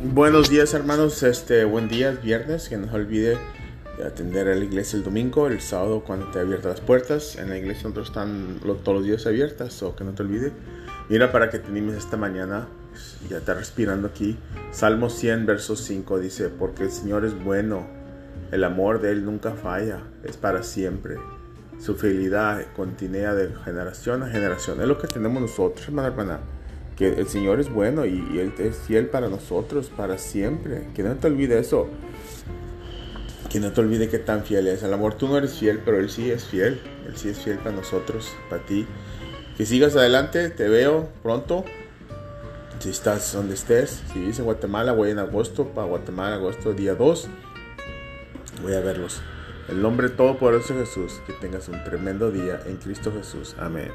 Buenos días hermanos, este buen día, es viernes, que no se olvide de atender a la iglesia el domingo, el sábado cuando te abiertas las puertas, en la iglesia nosotros están todos los días abiertas, o que no te olvide. Mira para que te animes esta mañana, ya está respirando aquí. Salmo 100, verso 5 dice, porque el Señor es bueno, el amor de Él nunca falla, es para siempre. Su fidelidad continúa de generación a generación. Es lo que tenemos nosotros, hermana, hermana que el Señor es bueno y, Él es fiel para nosotros, para siempre. Que no te olvide eso. Que no te olvide que tan fiel es. Al amor tú no eres fiel, pero Él sí es fiel. Él sí es fiel para nosotros, para ti. Que sigas adelante, te veo pronto. Si estás donde estés, si vives en Guatemala, voy en agosto, para Guatemala, agosto, día 2. Voy a verlos. El nombre todopoderoso de Jesús, que tengas un tremendo día en Cristo Jesús. Amén.